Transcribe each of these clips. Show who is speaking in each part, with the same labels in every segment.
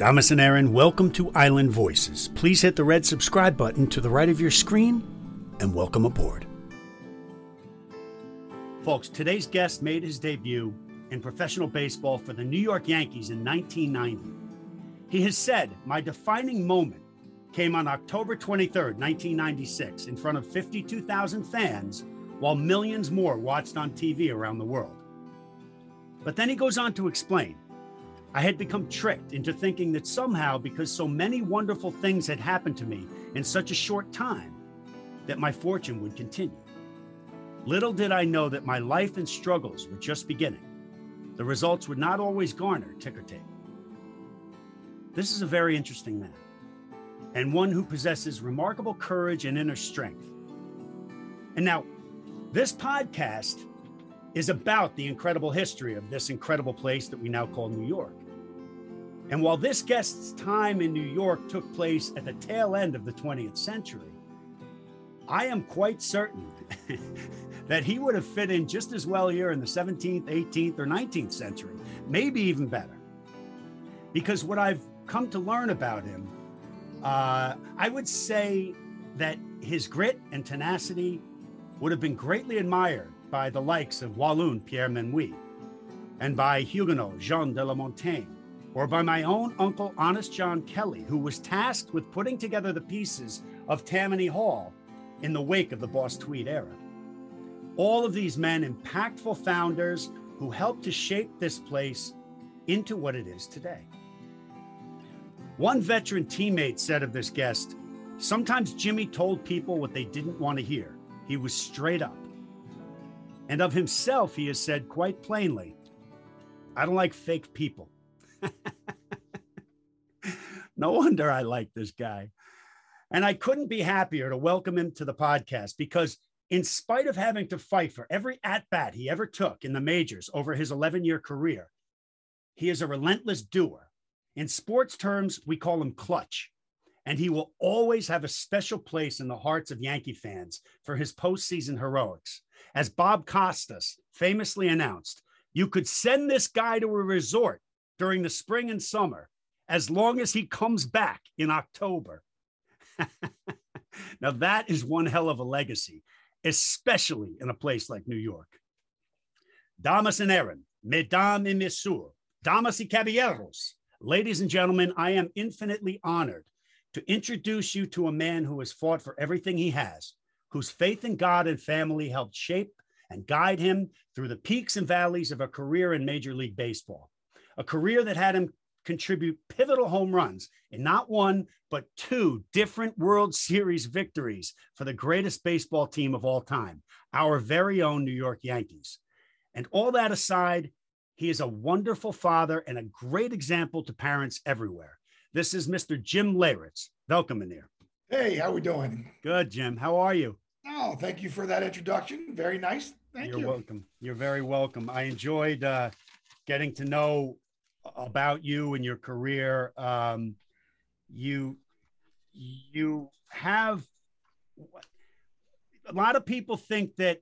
Speaker 1: Damas and Aaron, welcome to Island Voices. Please hit the red subscribe button to the right of your screen and welcome aboard. Folks, today's guest made his debut in professional baseball for the New York Yankees in 1990. He has said, My defining moment came on October 23rd, 1996, in front of 52,000 fans while millions more watched on TV around the world. But then he goes on to explain I had become tricked into thinking that somehow, because so many wonderful things had happened to me in such a short time, that my fortune would continue. Little did I know that my life and struggles were just beginning. The results would not always garner ticker tape. This is a very interesting man, and one who possesses remarkable courage and inner strength. And now, this podcast is about the incredible history of this incredible place that we now call New York. And while this guest's time in New York took place at the tail end of the 20th century, I am quite certain that he would have fit in just as well here in the 17th, 18th, or 19th century, maybe even better. Because what I've come to learn about him, uh, I would say that his grit and tenacity would have been greatly admired by the likes of Walloon Pierre Minuit and by Huguenot Jean de la Montagne, or by my own uncle Honest John Kelly, who was tasked with putting together the pieces of Tammany Hall in the wake of the Boss Tweed era. All of these men, impactful founders who helped to shape this place into what it is today. One veteran teammate said of this guest, Sometimes Jimmy told people what they didn't want to hear. He was straight up. And of himself, he has said quite plainly, I don't like fake people. No wonder I like this guy. And I couldn't be happier to welcome him to the podcast because, in spite of having to fight for every at bat he ever took in the majors over his 11 year career, he is a relentless doer. In sports terms, we call him clutch. And he will always have a special place in the hearts of Yankee fans for his postseason heroics. As Bob Costas famously announced, you could send this guy to a resort during the spring and summer as long as he comes back in October. now, that is one hell of a legacy, especially in a place like New York. Damas and Aaron, Mesdames et Messieurs, Damas y Caballeros, ladies and gentlemen, I am infinitely honored to introduce you to a man who has fought for everything he has whose faith in God and family helped shape and guide him through the peaks and valleys of a career in Major League Baseball, a career that had him contribute pivotal home runs in not one, but two different World Series victories for the greatest baseball team of all time, our very own New York Yankees. And all that aside, he is a wonderful father and a great example to parents everywhere. This is Mr. Jim Leyritz. Welcome in here.
Speaker 2: Hey, how we doing?
Speaker 1: Good, Jim. How are you?
Speaker 2: Oh, thank you for that introduction. Very nice. Thank
Speaker 1: You're
Speaker 2: you.
Speaker 1: welcome. You're very welcome. I enjoyed uh, getting to know about you and your career. Um, you you have a lot of people think that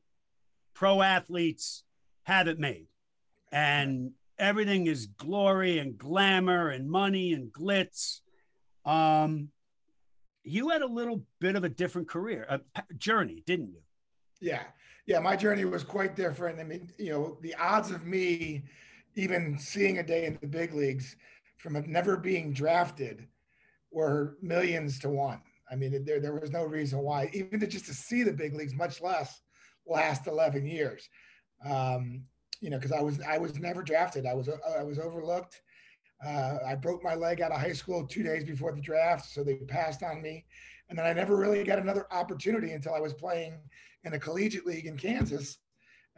Speaker 1: pro athletes have it made, and everything is glory and glamour and money and glitz. Um, you had a little bit of a different career, a journey, didn't you?
Speaker 2: Yeah. Yeah. My journey was quite different. I mean, you know, the odds of me even seeing a day in the big leagues from never being drafted were millions to one. I mean, there, there was no reason why, even to just to see the big leagues, much less last 11 years. Um, you know, because I was I was never drafted. I was I was overlooked. Uh, I broke my leg out of high school two days before the draft, so they passed on me. And then I never really got another opportunity until I was playing in a collegiate league in Kansas.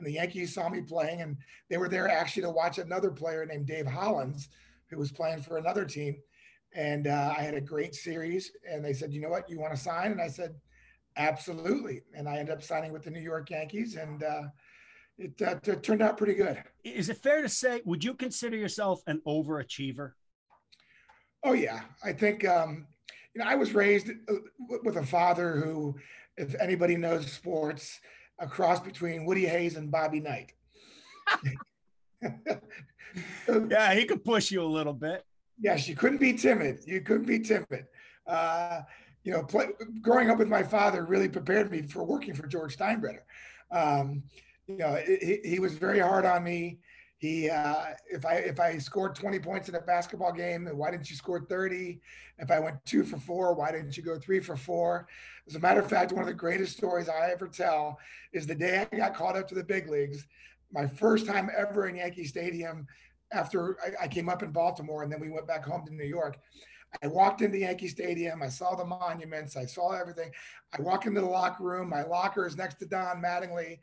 Speaker 2: And the Yankees saw me playing, and they were there actually to watch another player named Dave Hollins, who was playing for another team. And uh, I had a great series, and they said, "You know what? You want to sign?" And I said, "Absolutely." And I ended up signing with the New York Yankees, and uh, it, uh, it turned out pretty good.
Speaker 1: Is it fair to say, would you consider yourself an overachiever?
Speaker 2: Oh, yeah. I think, um, you know, I was raised uh, with a father who, if anybody knows sports, a cross between Woody Hayes and Bobby Knight.
Speaker 1: yeah, he could push you a little bit.
Speaker 2: Yes, you couldn't be timid. You couldn't be timid. Uh, you know, play, growing up with my father really prepared me for working for George Steinbrenner. Um, you know, he, he was very hard on me. He, uh, if I if I scored 20 points in a basketball game, why didn't you score 30? If I went two for four, why didn't you go three for four? As a matter of fact, one of the greatest stories I ever tell is the day I got called up to the big leagues. My first time ever in Yankee Stadium after I, I came up in Baltimore, and then we went back home to New York. I walked into Yankee Stadium. I saw the monuments. I saw everything. I walk into the locker room. My locker is next to Don Mattingly.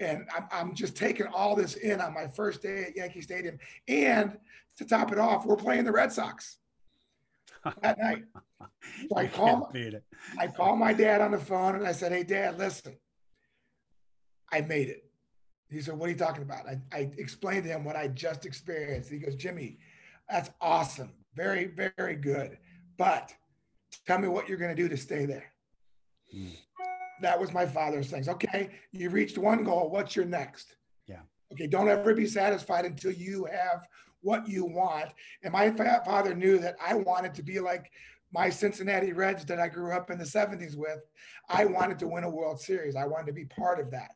Speaker 2: And I'm, I'm just taking all this in on my first day at Yankee Stadium. And to top it off, we're playing the Red Sox that night. So I call, I call my dad on the phone and I said, Hey, dad, listen, I made it. He said, What are you talking about? I, I explained to him what I just experienced. He goes, Jimmy, that's awesome. Very, very good. But tell me what you're going to do to stay there. Mm. That was my father's things. Okay, you reached one goal. What's your next?
Speaker 1: Yeah.
Speaker 2: Okay, don't ever be satisfied until you have what you want. And my father knew that I wanted to be like my Cincinnati Reds that I grew up in the 70s with. I wanted to win a World Series. I wanted to be part of that.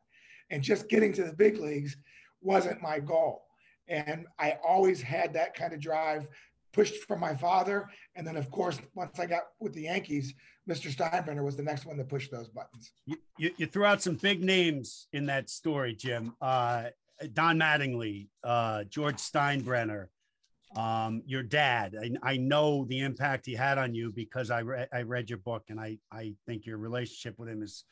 Speaker 2: And just getting to the big leagues wasn't my goal. And I always had that kind of drive pushed from my father. And then, of course, once I got with the Yankees, Mr. Steinbrenner was the next one to push those buttons.
Speaker 1: You, you, you threw out some big names in that story, Jim. Uh, Don Mattingly, uh, George Steinbrenner, um, your dad. I, I, know the impact he had on you because I, re- I read your book and I, I think your relationship with him is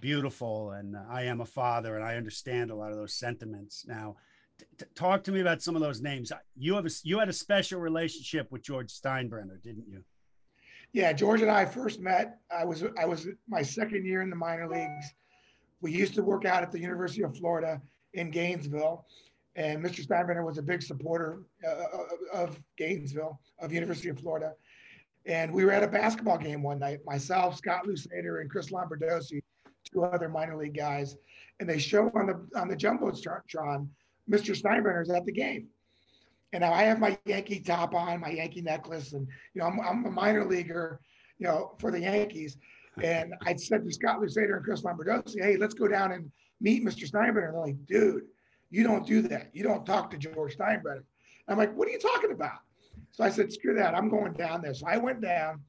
Speaker 1: beautiful. And I am a father and I understand a lot of those sentiments. Now, t- talk to me about some of those names. You have a, you had a special relationship with George Steinbrenner, didn't you?
Speaker 2: Yeah, George and I first met. I was I was my second year in the minor leagues. We used to work out at the University of Florida in Gainesville, and Mr. Steinbrenner was a big supporter uh, uh, of Gainesville, of University of Florida. And we were at a basketball game one night. Myself, Scott Lusader, and Chris Lombardozzi, two other minor league guys, and they show on the on the jumbotron Mr. Steinbrenner's at the game. And now I have my Yankee top on, my Yankee necklace, and you know I'm, I'm a minor leaguer, you know, for the Yankees. And I said to Scott Lusader and Chris Lombardozzi, "Hey, let's go down and meet Mr. Steinbrenner." And they're like, "Dude, you don't do that. You don't talk to George Steinbrenner." I'm like, "What are you talking about?" So I said, "Screw that. I'm going down there." So I went down,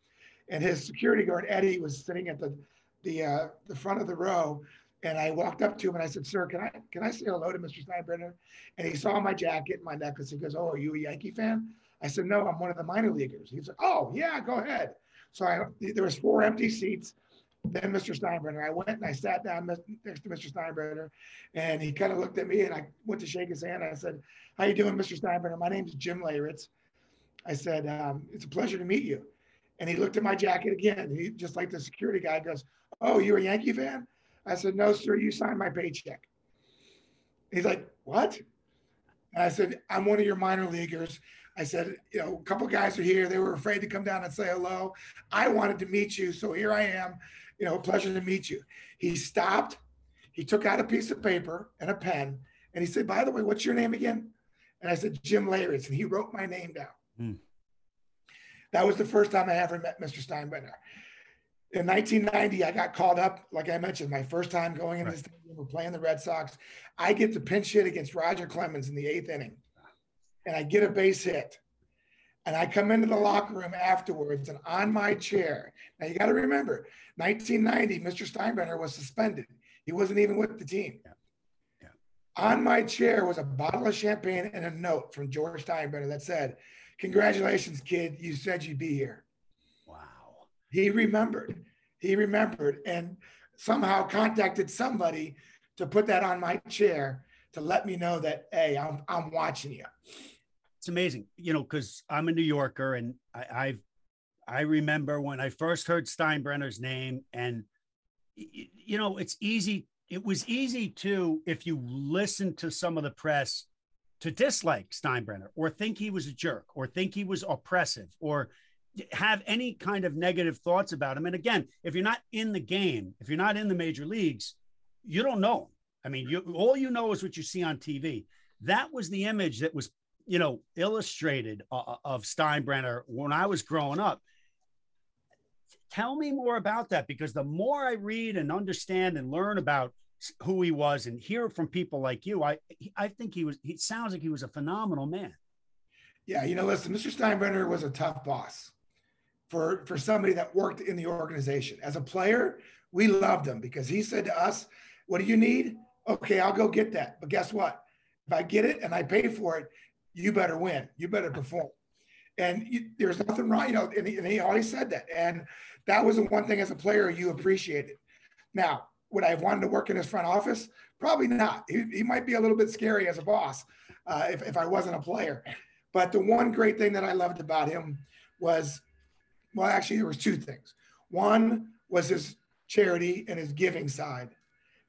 Speaker 2: and his security guard Eddie was sitting at the the uh, the front of the row, and I walked up to him and I said, "Sir, can I can I say hello to Mr. Steinbrenner?" And he saw my jacket, and my necklace. He goes, "Oh, are you a Yankee fan?" I said, "No, I'm one of the minor leaguers." He said, "Oh, yeah, go ahead." So I, there was four empty seats. Then Mr. Steinbrenner. I went and I sat down next to Mr. Steinbrenner, and he kind of looked at me, and I went to shake his hand. I said, "How you doing, Mr. Steinbrenner? My name is Jim Leyritz." I said, um, "It's a pleasure to meet you." And he looked at my jacket again. He just like the security guy goes, "Oh, you're a Yankee fan?" I said, no, sir, you signed my paycheck. He's like, what? And I said, I'm one of your minor leaguers. I said, you know, a couple guys are here. They were afraid to come down and say hello. I wanted to meet you. So here I am, you know, pleasure to meet you. He stopped. He took out a piece of paper and a pen. And he said, by the way, what's your name again? And I said, Jim Leyritz. And he wrote my name down. Hmm. That was the first time I ever met Mr. Steinbrenner in 1990, I got called up, like I mentioned, my first time going in right. the stadium. We're playing the Red Sox. I get to pinch hit against Roger Clemens in the eighth inning, and I get a base hit. And I come into the locker room afterwards, and on my chair, now you got to remember, 1990, Mr. Steinbrenner was suspended. He wasn't even with the team. Yeah. Yeah. On my chair was a bottle of champagne and a note from George Steinbrenner that said, Congratulations, kid. You said you'd be here. He remembered. He remembered and somehow contacted somebody to put that on my chair to let me know that, hey, I'm, I'm watching you.
Speaker 1: It's amazing, you know, because I'm a New Yorker and I, I've I remember when I first heard Steinbrenner's name, and you know, it's easy. It was easy to, if you listen to some of the press, to dislike Steinbrenner or think he was a jerk or think he was oppressive or have any kind of negative thoughts about him. And again, if you're not in the game, if you're not in the major leagues, you don't know. I mean, you all you know is what you see on TV. That was the image that was you know, illustrated uh, uh, of Steinbrenner when I was growing up. Tell me more about that because the more I read and understand and learn about who he was and hear from people like you, I I think he was. He sounds like he was a phenomenal man.
Speaker 2: Yeah, you know, listen, Mr. Steinbrenner was a tough boss for for somebody that worked in the organization. As a player, we loved him because he said to us, "What do you need? Okay, I'll go get that. But guess what? If I get it and I pay for it, you better win. You better perform." And you, there's nothing wrong, you know. And he, and he always said that, and that was the one thing as a player you appreciated. Now, would I have wanted to work in his front office? Probably not. He, he might be a little bit scary as a boss uh, if, if I wasn't a player. But the one great thing that I loved about him was, well, actually, there was two things. One was his charity and his giving side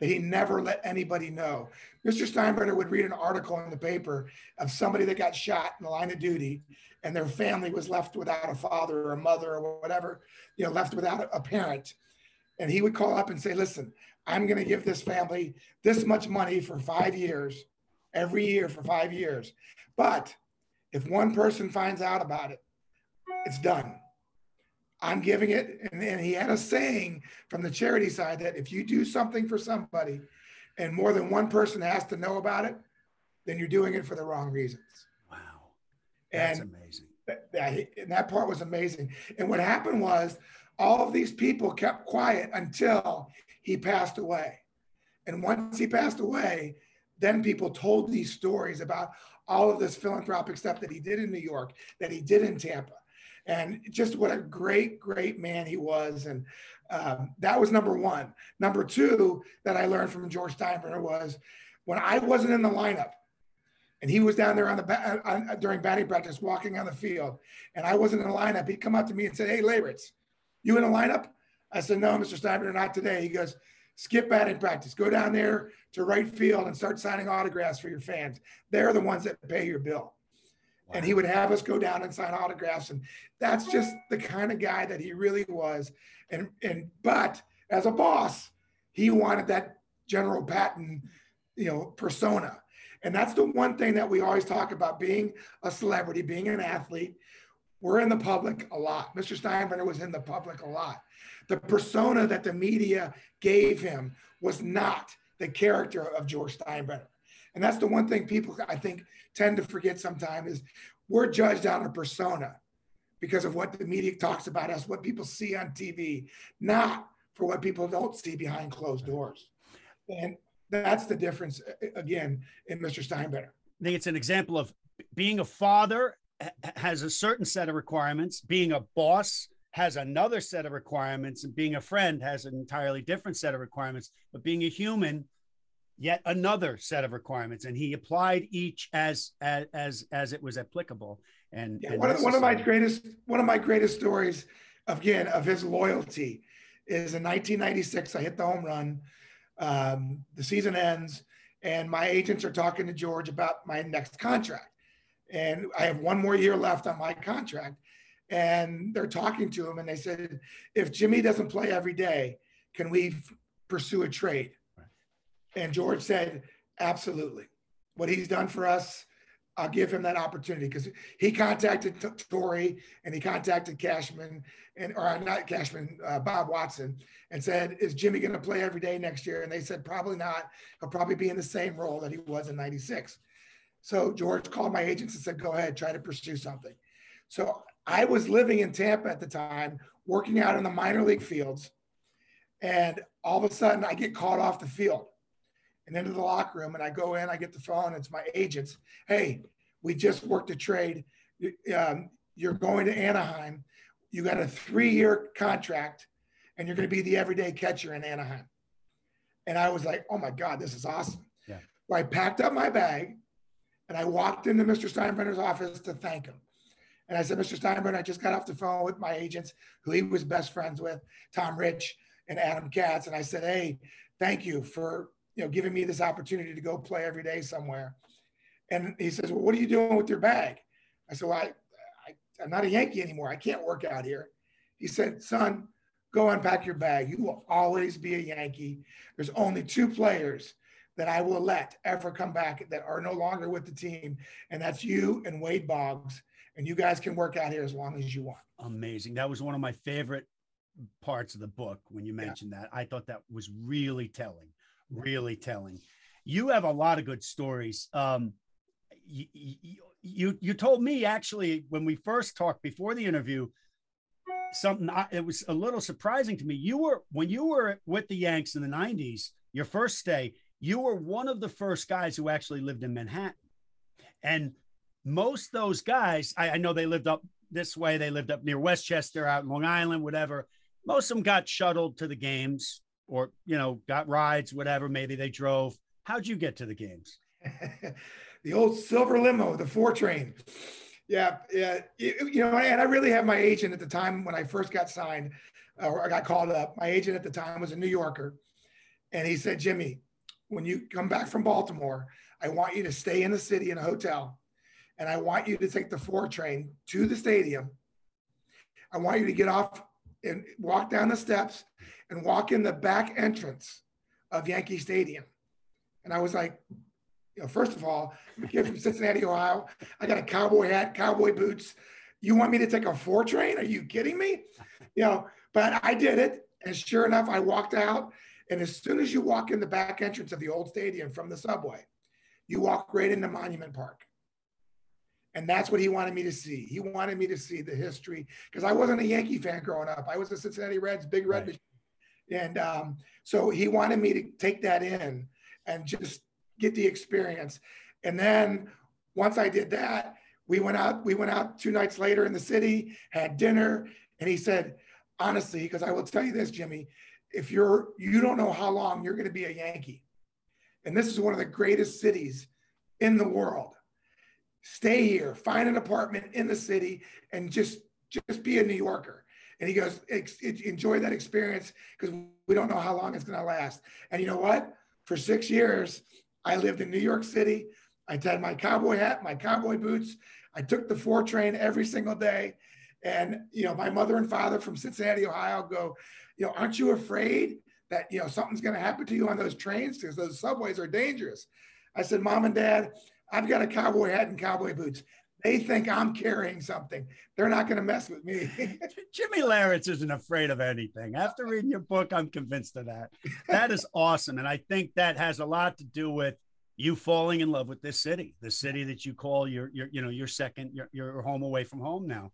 Speaker 2: that he never let anybody know. Mr. Steinbrenner would read an article in the paper of somebody that got shot in the line of duty and their family was left without a father or a mother or whatever, you know, left without a parent. And he would call up and say, listen, I'm going to give this family this much money for five years, every year for five years. But if one person finds out about it, it's done. I'm giving it. And, and he had a saying from the charity side that if you do something for somebody and more than one person has to know about it, then you're doing it for the wrong reasons.
Speaker 1: Wow. That's
Speaker 2: and
Speaker 1: amazing.
Speaker 2: That, that, and that part was amazing. And what happened was all of these people kept quiet until he passed away. And once he passed away, then people told these stories about all of this philanthropic stuff that he did in New York, that he did in Tampa, and just what a great, great man he was. And um, that was number one. Number two that I learned from George Steinbrenner was when I wasn't in the lineup, and he was down there on the on, during batting practice, walking on the field, and I wasn't in the lineup. He'd come up to me and say, "Hey, Leyritz, you in the lineup?" I said, "No, Mr. Steinbrenner, not today." He goes, skip batting practice. Go down there to right field and start signing autographs for your fans. They're the ones that pay your bill. Wow. And he would have us go down and sign autographs. And that's just the kind of guy that he really was. And and but as a boss, he wanted that General Patton, you know, persona. And that's the one thing that we always talk about being a celebrity, being an athlete. We're in the public a lot. Mr. Steinbrenner was in the public a lot. The persona that the media gave him was not the character of George Steinbrenner. And that's the one thing people, I think, tend to forget sometimes is we're judged on a persona because of what the media talks about us, what people see on TV, not for what people don't see behind closed doors. And that's the difference, again, in Mr. Steinbrenner.
Speaker 1: I think it's an example of being a father has a certain set of requirements, being a boss has another set of requirements and being a friend has an entirely different set of requirements but being a human yet another set of requirements and he applied each as as as, as it was applicable and,
Speaker 2: yeah,
Speaker 1: and
Speaker 2: one, of, one of my greatest one of my greatest stories again of his loyalty is in 1996 i hit the home run. Um, the season ends and my agents are talking to george about my next contract. And i have one more year left on my contract and they're talking to him and they said if jimmy doesn't play every day can we f- pursue a trade. And george said absolutely. What he's done for us i'll give him that opportunity. Because he contacted T- Torre and he contacted cashman and or not cashman uh, bob watson and said is jimmy going to play every day next year? And they said probably not. He'll probably be in the same role that he was in 96 so george called my agents and said go ahead try to pursue something. So I was living in Tampa at the time, working out in the minor league fields. And all of a sudden, I get called off the field and into the locker room. And I go in, I get the phone. It's my agents. Hey, we just worked a trade. Um, you're going to Anaheim. You got a three year contract, and you're going to be the everyday catcher in Anaheim. And I was like, oh my God, this is awesome. Yeah. So I packed up my bag and I walked into Mr. Steinbrenner's office to thank him. And I said, Mr. Steinbrenner, I just got off the phone with my agents who he was best friends with, Tom Rich and Adam Katz. And I said, hey, thank you for you know giving me this opportunity to go play every day somewhere. And he says, well, what are you doing with your bag? I said, well, I, I, I'm not a Yankee anymore. I can't work out here. He said, son, go unpack your bag. You will always be a Yankee. There's only two players that I will let ever come back that are no longer with the team. And that's you and Wade Boggs. And you guys can work out here as long as you want.
Speaker 1: Amazing. That was one of my favorite parts of the book when you mentioned yeah. that. I thought that was really telling, really telling. You have a lot of good stories. Um, you, you, you told me actually when we first talked before the interview something I, it was a little surprising to me you were when you were with the yanks in the 90s your first stay you were one of the first guys who actually lived in Manhattan. And most those guys, I, I, know they lived up this way, they lived up near Westchester, out in Long Island, whatever. Most of them got shuttled to the games or, you know, got rides, whatever. Maybe they drove. How'd you get to the games?
Speaker 2: the old silver limo, the four train. Yeah, yeah. You, you know, and I really have my agent at the time when I first got signed uh, or I got called up. My agent at the time was a New Yorker. And he said, Jimmy, when you come back from Baltimore, I want you to stay in the city in a hotel. And I want you to take the four train to the stadium. I want you to get off and walk down the steps and walk in the back entrance of Yankee Stadium. And I was like, you know, first of all, I'm a kid from Cincinnati, Ohio. I got a cowboy hat, cowboy boots. You want me to take a four train? Are you kidding me? You know, but I did it. And sure enough, I walked out and as soon as you walk in the back entrance of the old stadium from the subway, you walk right into Monument Park. And that's what he wanted me to see. He wanted me to see the history because I wasn't a Yankee fan growing up. I was a Cincinnati Reds, big red. Right. And um, so he wanted me to take that in and just get the experience. And then once I did that, we went out, we went out two nights later in the city, had dinner, and he said, honestly, because I will tell you this, Jimmy, if you're you don't know how long you're going to be a Yankee. And this is one of the greatest cities in the world. Stay here, find an apartment in the city and just just be a New Yorker. And he goes, enjoy that experience because we don't know how long it's going to last. And you know what? For six years, I lived in New York City. I had my cowboy hat, my cowboy boots. I took the four train every single day. And, you know, my mother and father from Cincinnati, Ohio go, you know, aren't you afraid that, you know, something's going to happen to you on those trains because those subways are dangerous? I said, Mom and Dad, I've got a cowboy hat and cowboy boots. They think I'm carrying something. They're not going to mess with me.
Speaker 1: Jimmy Leyritz isn't afraid of anything. After reading your book, I'm convinced of that. That is awesome. And I think that has a lot to do with you falling in love with this city, the city that you call your, your you know, your second, your, your home away from home now.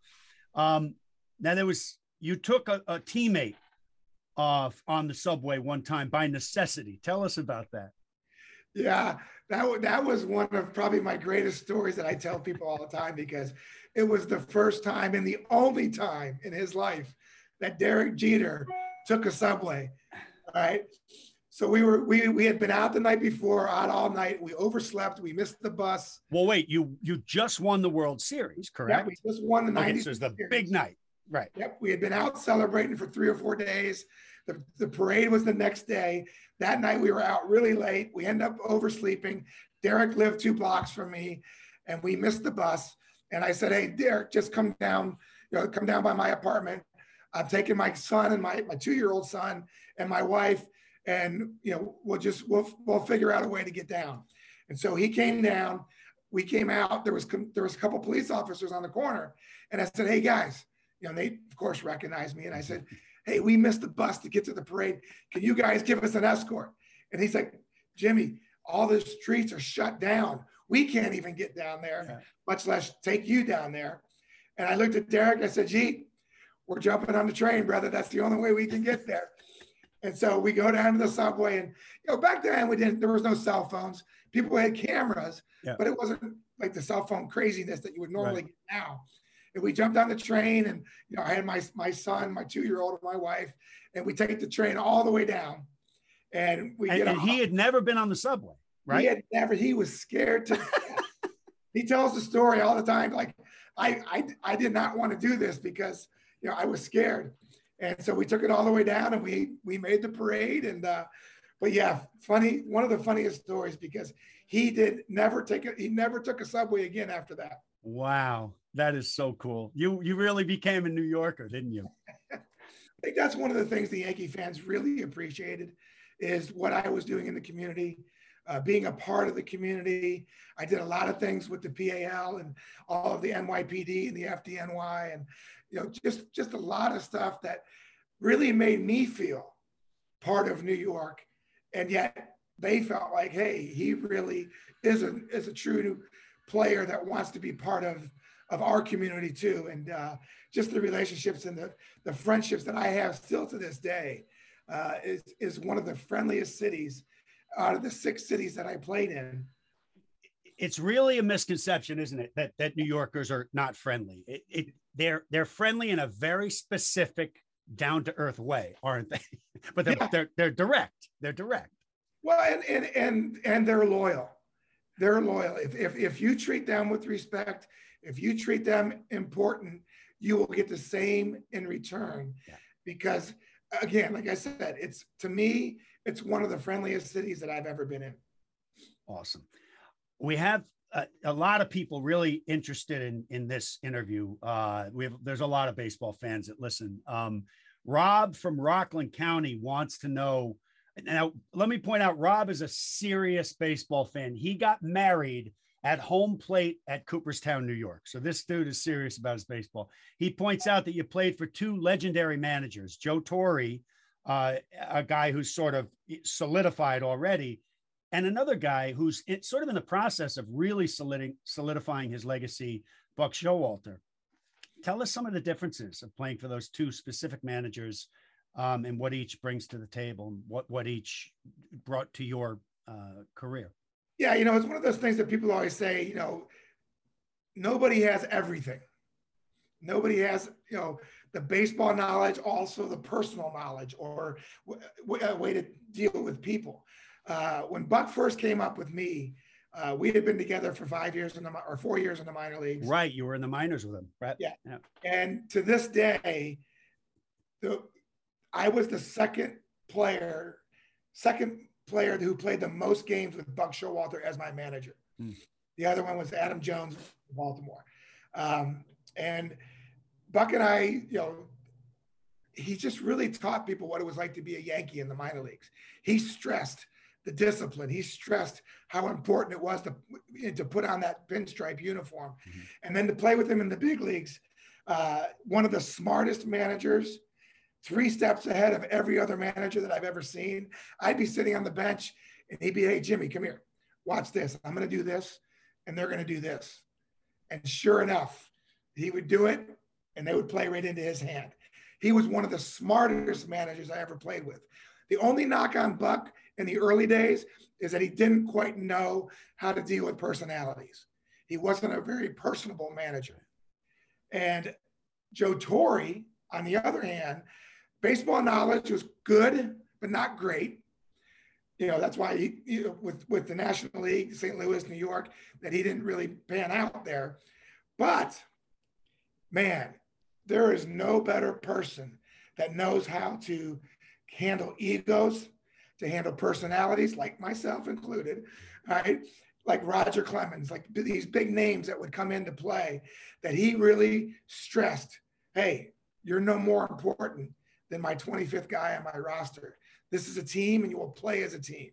Speaker 1: Um, now there was, you took a, a teammate off on the subway one time by necessity. Tell us about that.
Speaker 2: Yeah, that, that was one of probably my greatest stories that I tell people all the time because it was the first time and the only time in his life that Derek Jeter took a subway. All right. So we were we we had been out the night before, out all night. We overslept. We missed the bus.
Speaker 1: Well, wait, you you just won the World Series, correct?
Speaker 2: Yeah, we just won the
Speaker 1: okay, 90s. So it's the big night. Right.
Speaker 2: Yep. We had been out celebrating for three or four days. The, the parade was the next day. That night we were out really late. We end up oversleeping. Derek lived two blocks from me and we missed the bus. And I said, Hey, Derek, just come down, you know, come down by my apartment. I'm taking my son and my, my two-year-old son and my wife, and you know, we'll just we'll we'll figure out a way to get down. And so he came down. We came out. There was there was a couple police officers on the corner, and I said, "Hey guys, you know, they of course recognized me, and I said, "Hey, we missed the bus to get to the parade. Can you guys give us an escort?" And he's like, "Jimmy, all the streets are shut down. We can't even get down there, yeah. much less take you down there." And I looked at Derek. I said, "Gee, we're jumping on the train, brother. That's the only way we can get there." And so we go down to the subway, and you know, back then we didn't. There was no cell phones. People had cameras, yeah. but it wasn't like the cell phone craziness that you would normally right. get now and we jumped on the train and you know i had my my son my two-year-old and my wife and we take the train all the way down. And we
Speaker 1: and,
Speaker 2: get
Speaker 1: and he had never been on the subway right?
Speaker 2: he had never he was scared to he tells the story all the time like I, I i did not want to do this because you know i was scared. And so we took it all the way down and we we made the parade. And uh but yeah funny one of the funniest stories because he did never take it he never took a subway again after that.
Speaker 1: Wow that is so cool. You you really became a New Yorker, didn't you?
Speaker 2: I think that's one of the things the Yankee fans really appreciated is what I was doing in the community. uh, being a part of the community. I did a lot of things with the PAL and all of the NYPD and the FDNY, and you know, just just a lot of stuff that really made me feel part of New York, and yet they felt like, hey, he really is a is a true player that wants to be part of of our community too, and uh, just the relationships and the the friendships that I have still to this day uh, is is one of the friendliest cities out of the six cities that I played in.
Speaker 1: It's really a misconception, isn't it, that that New Yorkers are not friendly? It, it they're they're friendly in a very specific, down to earth way, aren't they? but they're, yeah. they're they're direct. They're direct.
Speaker 2: Well, and and and and they're loyal. They're loyal. If if if you treat them with respect, if you treat them important, you will get the same in return. Yeah. Because again, like I said, it's to me, it's one of the friendliest cities that I've ever been in.
Speaker 1: Awesome. We have a, a lot of people really interested in in this interview. Uh, we have there's a lot of baseball fans that listen. Um, Rob from Rockland County wants to know. Now, let me point out, Rob is a serious baseball fan. He got married at home plate at Cooperstown, New York. So this dude is serious about his baseball. He points out that you played for two legendary managers, Joe Torre, uh, a guy who's sort of solidified already, and another guy who's sort of in the process of really solidifying his legacy, Buck Showalter. Tell us some of the differences of playing for those two specific managers um, and what each brings to the table and what, what each brought to your uh, career.
Speaker 2: Yeah, you know, it's one of those things that people always say, you know, nobody has everything. Nobody has, you know, the baseball knowledge, also the personal knowledge or a way to deal with people. Uh, when Buck first came up with me, uh, we had been together for five years in the or four years in the minor leagues.
Speaker 1: Right, you were in the minors with him, right?
Speaker 2: Yeah. yeah. And to this day, the I was the second player, second player who played the most games with Buck Showalter as my manager. Mm. The other one was Adam Jones, Baltimore. Um, and Buck and I, you know, he just really taught people what it was like to be a Yankee in the minor leagues. He stressed the discipline. He stressed how important it was to, to put on that pinstripe uniform. Mm-hmm. And then to play with him in the big leagues, uh, one of the smartest managers – three steps ahead of every other manager that I've ever seen. I'd be sitting on the bench and he'd be, hey, Jimmy, come here, watch this. I'm going to do this and they're going to do this. And sure enough, he would do it and they would play right into his hand. He was one of the smartest managers I ever played with. The only knock on Buck in the early days is that he didn't quite know how to deal with personalities. He wasn't a very personable manager. And Joe Torre, on the other hand, baseball knowledge was good, but not great. You know, that's why he, with, with the National League, St. Louis, New York, that he didn't really pan out there. But man, there is no better person that knows how to handle egos, to handle personalities, like myself included, right? Like Roger Clemens, like these big names that would come into play, that he really stressed hey, you're no more important than my 25th guy on my roster. This is a team and you will play as a team.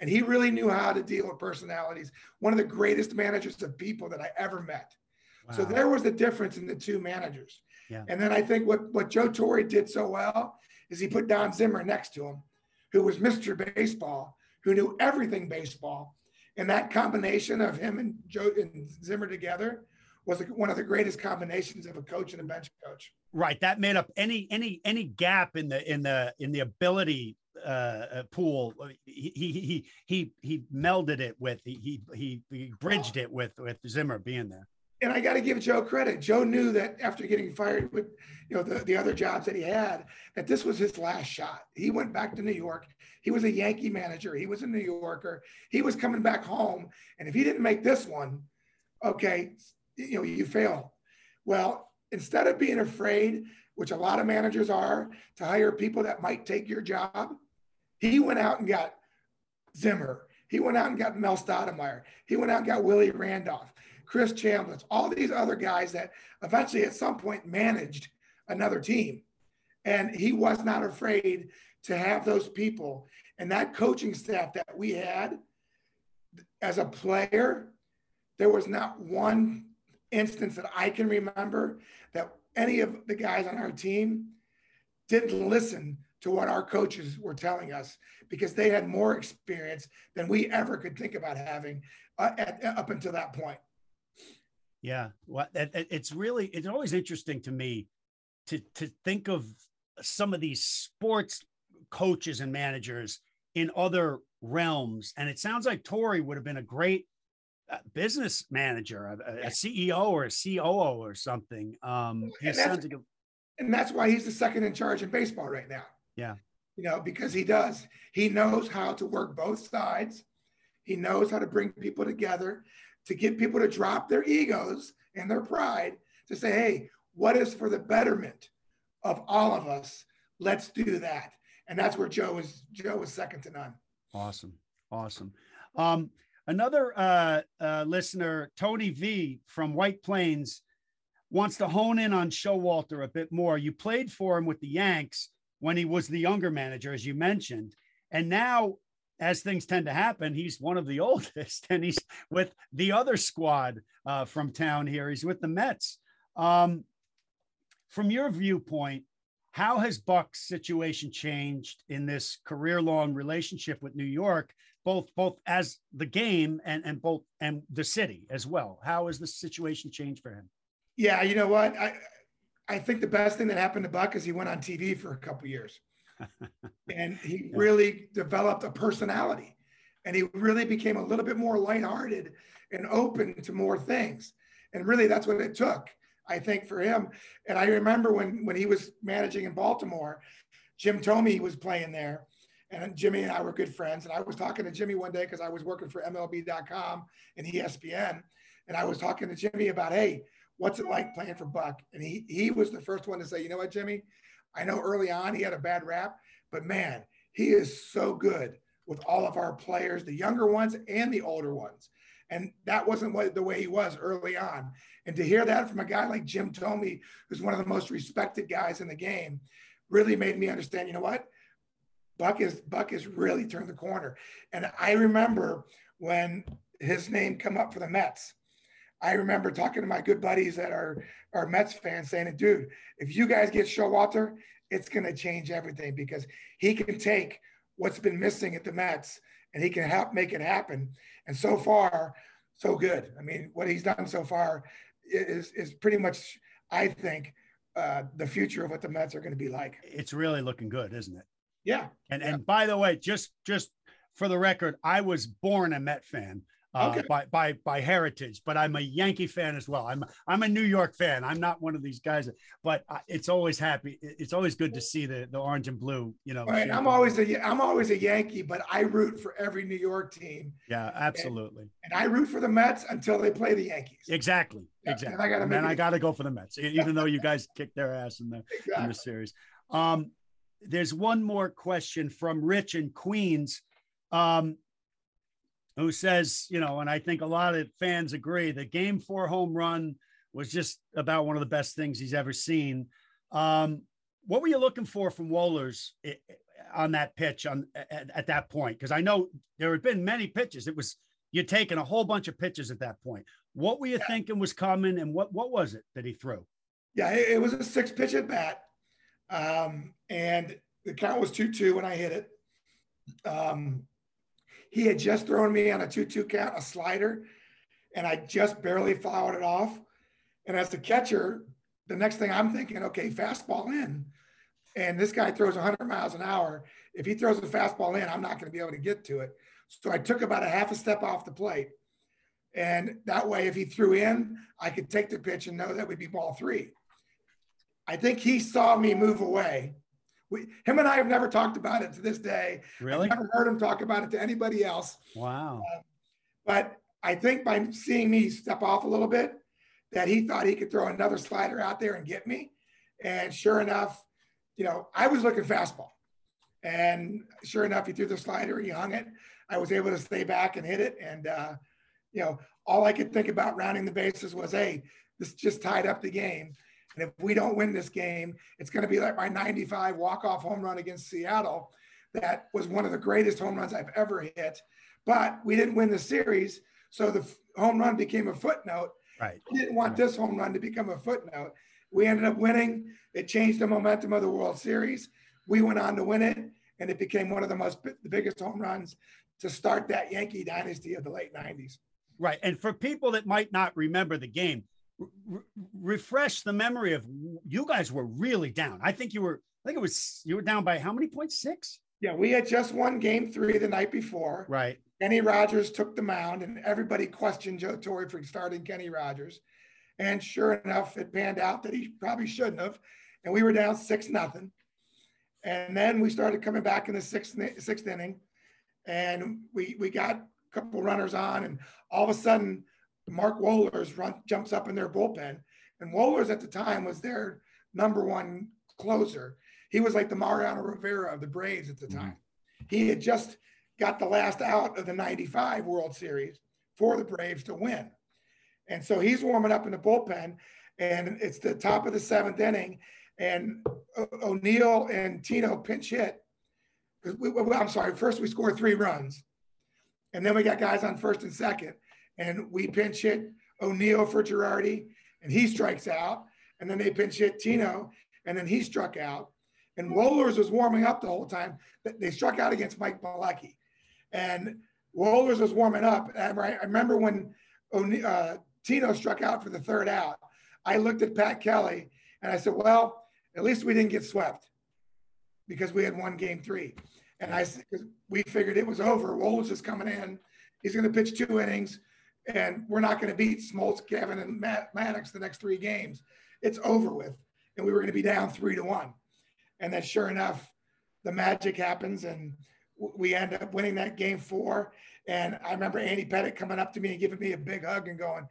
Speaker 2: And he really knew how to deal with personalities. One of the greatest managers of people that I ever met. Wow. So there was the difference in the two managers. Yeah. And then I think what, what Joe Torre did so well is he put Don Zimmer next to him, who was Mr. Baseball, who knew everything baseball. And that combination of him and Joe and Zimmer together was one of the greatest combinations of a coach and a bench coach.
Speaker 1: Right, that made up any any any gap in the in the in the ability uh, uh pool. He he he he melded it with he he he bridged it with with Zimmer being there.
Speaker 2: And I got to give Joe credit. Joe knew that after getting fired with you know the, the other jobs that he had, that this was his last shot. He went back to New York. He was a Yankee manager. He was a New Yorker. He was coming back home. And if he didn't make this one, okay, you know, you fail. Well, instead of being afraid, which a lot of managers are, to hire people that might take your job, he went out and got Zimmer. He went out and got Mel Stottlemyre. He went out and got Willie Randolph, Chris Chambliss, all these other guys that eventually at some point managed another team. And he was not afraid to have those people and that coaching staff that we had as a player, there was not one instance that I can remember that any of the guys on our team didn't listen to what our coaches were telling us because they had more experience than we ever could think about having uh, at, up until that point.
Speaker 1: Yeah, well, it, it's really it's always interesting to me to to think of some of these sports coaches and managers in other realms, and it sounds like Torre would have been a great business manager, a, a, CEO or a COO or something. Um,
Speaker 2: and, that's, like a, and that's why he's the second in charge in baseball right now.
Speaker 1: Yeah,
Speaker 2: you know, because he does. He knows how to work both sides. He knows how to bring people together to get people to drop their egos and their pride to say, hey, what is for the betterment of all of us? Let's do that. And that's where Joe is Joe is second to none.
Speaker 1: Awesome. Awesome. Um, another uh, uh, listener, Tony V from White Plains, wants to hone in on Showalter a bit more. You played for him with the Yanks when he was the younger manager, as you mentioned. And now as things tend to happen, he's one of the oldest, and he's with the other squad uh, from town here. He's with the Mets. Um, from your viewpoint, how has Buck's situation changed in this career-long relationship with New York, both both as the game and and both and the city as well? How has the situation changed for him?
Speaker 2: Yeah, you know what, I I think the best thing that happened to Buck is he went on TV for a couple years and he yeah. really developed a personality and he really became a little bit more lighthearted and open to more things. And really, that's what it took, I think, for him. And I remember when when he was managing in Baltimore, Jim Thome was playing there, and Jimmy and I were good friends. And I was talking to Jimmy one day because I was working for MLB.com and ESPN, and I was talking to Jimmy about, hey, what's it like playing for Buck? And he he was the first one to say, you know what, Jimmy, I know early on he had a bad rap, but man, he is so good with all of our players, the younger ones and the older ones. And that wasn't what, the way he was early on. And to hear that from a guy like Jim Thome, who's one of the most respected guys in the game, really made me understand, you know what? Buck is Buck has really turned the corner. And I remember when his name come up for the Mets. I remember talking to my good buddies that are, are Mets fans saying, dude, if you guys get Showalter, it's going to change everything because he can take what's been missing at the Mets and he can help make it happen. And so far, so good. I mean, what he's done so far is, is pretty much, I think, uh, the future of what the Mets are going to be like.
Speaker 1: It's really looking good, isn't it?
Speaker 2: Yeah.
Speaker 1: And
Speaker 2: yeah.
Speaker 1: and by the way, just just for the record, I was born a Met fan uh, okay. by by by heritage, but I'm a Yankee fan as well. I'm I'm a New York fan. I'm not one of these guys, but it's always happy. It's always good to see the the orange and blue. You know,
Speaker 2: right. I'm always a I'm always a Yankee, but I root for every New York team.
Speaker 1: Yeah, absolutely.
Speaker 2: And, and I root for the Mets until they play the Yankees.
Speaker 1: Exactly. Yeah, exactly. And I got to. And I got to go for the Mets, even though you guys kicked their ass in the exactly. in the series. Um, there's one more question from Rich in Queens. Um, who says, you know, and I think a lot of fans agree, the game four home run was just about one of the best things he's ever seen. Um, what were you looking for from Wohlers on that pitch on at, at that point? Because I know there had been many pitches. It was you'd taken a whole bunch of pitches at that point. What were you yeah. thinking was coming, and what what was it that he threw?
Speaker 2: Yeah, it, was a six pitch at bat, um, and the count was two two when I hit it. Um, he had just thrown me on a 2 2 count, a slider, and I just barely fouled it off. And as the catcher, the next thing I'm thinking, okay, fastball in. And this guy throws 100 miles an hour. If he throws a fastball in, I'm not going to be able to get to it. So I took about a half a step off the plate. And that way, if he threw in, I could take the pitch and know that would be ball three. I think he saw me move away we, him and I have never talked about it to this day.
Speaker 1: Really?
Speaker 2: I've never heard him talk about it to anybody else.
Speaker 1: Wow. Uh,
Speaker 2: but I think by seeing me step off a little bit, that he thought he could throw another slider out there and get me. And sure enough, you know, I was looking fastball. And sure enough, he threw the slider, he hung it. I was able to stay back and hit it. And, uh, you know, all I could think about rounding the bases was, hey, this just tied up the game. And if we don't win this game, it's going to be like my 95 walk-off home run against Seattle. That was one of the greatest home runs I've ever hit. but we didn't win the series. So the home run became a footnote.
Speaker 1: Right.
Speaker 2: We didn't want this home run to become a footnote. We ended up winning. It changed the momentum of the World Series. We went on to win it, and it became one of the most the biggest home runs to start that Yankee dynasty of the late 90s.
Speaker 1: Right. And for people that might not remember the game, re- refresh the memory of you guys were really down. I think you were, I think it was, you were down by how many points? Six?
Speaker 2: Yeah, we had just won game three the night before.
Speaker 1: Right.
Speaker 2: Kenny Rogers took the mound, and everybody questioned Joe Torre for starting Kenny Rogers. And sure enough, it panned out that he probably shouldn't have. And we were down six nothing. And then we started coming back in the sixth sixth inning, and we we got a couple runners on, and all of a sudden, Mark Wohlers run jumps up in their bullpen, and Wohlers at the time was their number one closer. He was like the Mariano Rivera of the Braves at the time. Mm-hmm. He had just got the last out of the 95 World Series for the Braves to win. And so he's warming up in the bullpen, and it's the top of the seventh inning. And O'Neill and Tino pinch hit. Because I'm sorry, first we scored three runs, and then we got guys on first and second, and we pinch hit O'Neill for Girardi, and he strikes out. And then they pinch hit Tino, and then he struck out. And Wohlers was warming up the whole time. They struck out against Mike Bielecki. And Wohlers was warming up. I remember when uh, Tino struck out for the third out, I looked at Pat Kelly and I said, well, at least we didn't get swept because we had won game three. And I we figured it was over. Wohlers is coming in. He's going to pitch two innings, and we're not going to beat Smoltz, Glavine, and Matt Maddux the next three games. It's over with. And we were going to be down three to one. And then sure enough, the magic happens and we end up winning that game four. And I remember Andy Pettitte coming up to me and giving me a big hug and going,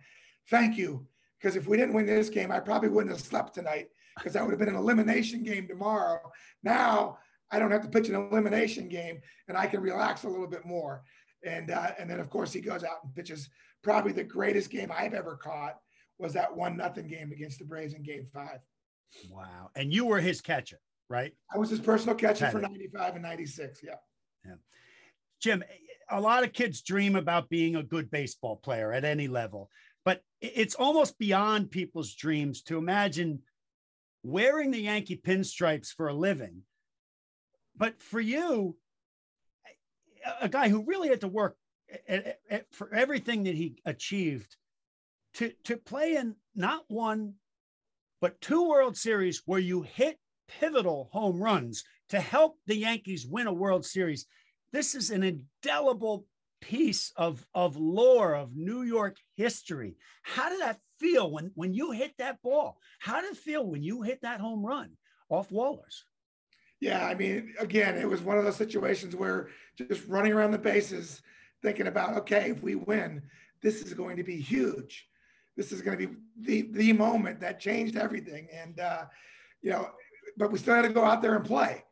Speaker 2: thank you. Because if we didn't win this game, I probably wouldn't have slept tonight because that would have been an elimination game tomorrow. Now I don't have to pitch an elimination game and I can relax a little bit more. And, uh, and then of course he goes out and pitches probably the greatest game I've ever caught was that one nothing game against the Braves in game five.
Speaker 1: Wow. And you were his catcher, right?
Speaker 2: I was his personal catcher for 95 and 96. Yeah.
Speaker 1: Yeah. Jim, a lot of kids dream about being a good baseball player at any level, but it's almost beyond people's dreams to imagine wearing the Yankee pinstripes for a living. But for you, a guy who really had to work for everything that he achieved to, to play in not one, but two World Series where you hit pivotal home runs to help the Yankees win a World Series. This is an indelible piece of, of lore of New York history. How did that feel when, when you hit that ball? How did it feel when you hit that home run off Wohlers?
Speaker 2: Yeah, I mean, again, it was one of those situations where just running around the bases, thinking about, okay, if we win, this is going to be huge. This is going to be the the moment that changed everything. And uh, you know, but we still had to go out there and play,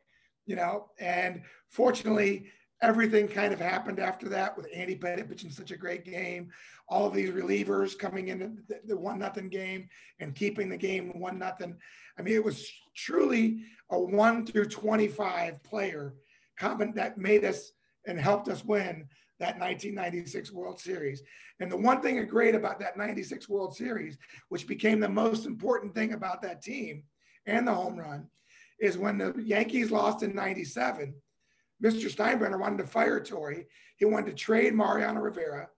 Speaker 2: you know. And fortunately, everything kind of happened after that with Andy Pettitte pitching such a great game, all of these relievers coming in the, the one nothing game and keeping the game one nothing. I mean, it was truly a one through 25 player comment that made us and helped us win that 1996 World Series. And the one thing great about that 96 World Series, which became the most important thing about that team and the home run, is when the Yankees lost in 97, Mr. Steinbrenner wanted to fire Torre. He wanted to trade Mariano Rivera.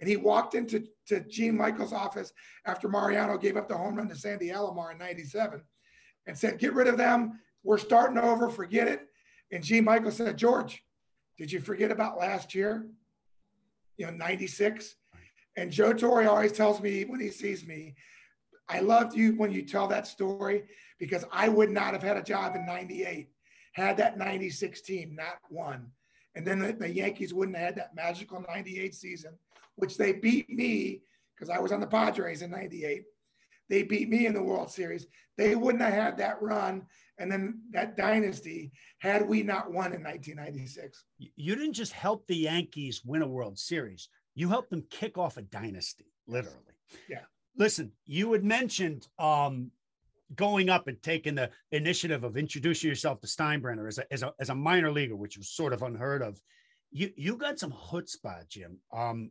Speaker 2: And he walked into to Gene Michael's office after Mariano gave up the home run to Sandy Alomar in 97 and said, Get rid of them. We're starting over. Forget it. And Gene Michael said, George, did you forget about last year? You know, 96. And Joe Torre always tells me when he sees me, I loved you when you tell that story because I would not have had a job in 98 had that 96 team not won. And then the, the Yankees wouldn't have had that magical 98 season, which they beat me because I was on the Padres in 98. They beat me in the World Series. They wouldn't have had that run and then that dynasty had we not won in 1996.
Speaker 1: You didn't just help the Yankees win a World Series, you helped them kick off a dynasty, literally.
Speaker 2: Yeah.
Speaker 1: Listen, you had mentioned um, going up and taking the initiative of introducing yourself to Steinbrenner as a, as a, as a minor leaguer, which was sort of unheard of you you got some chutzpah, Jim. Um,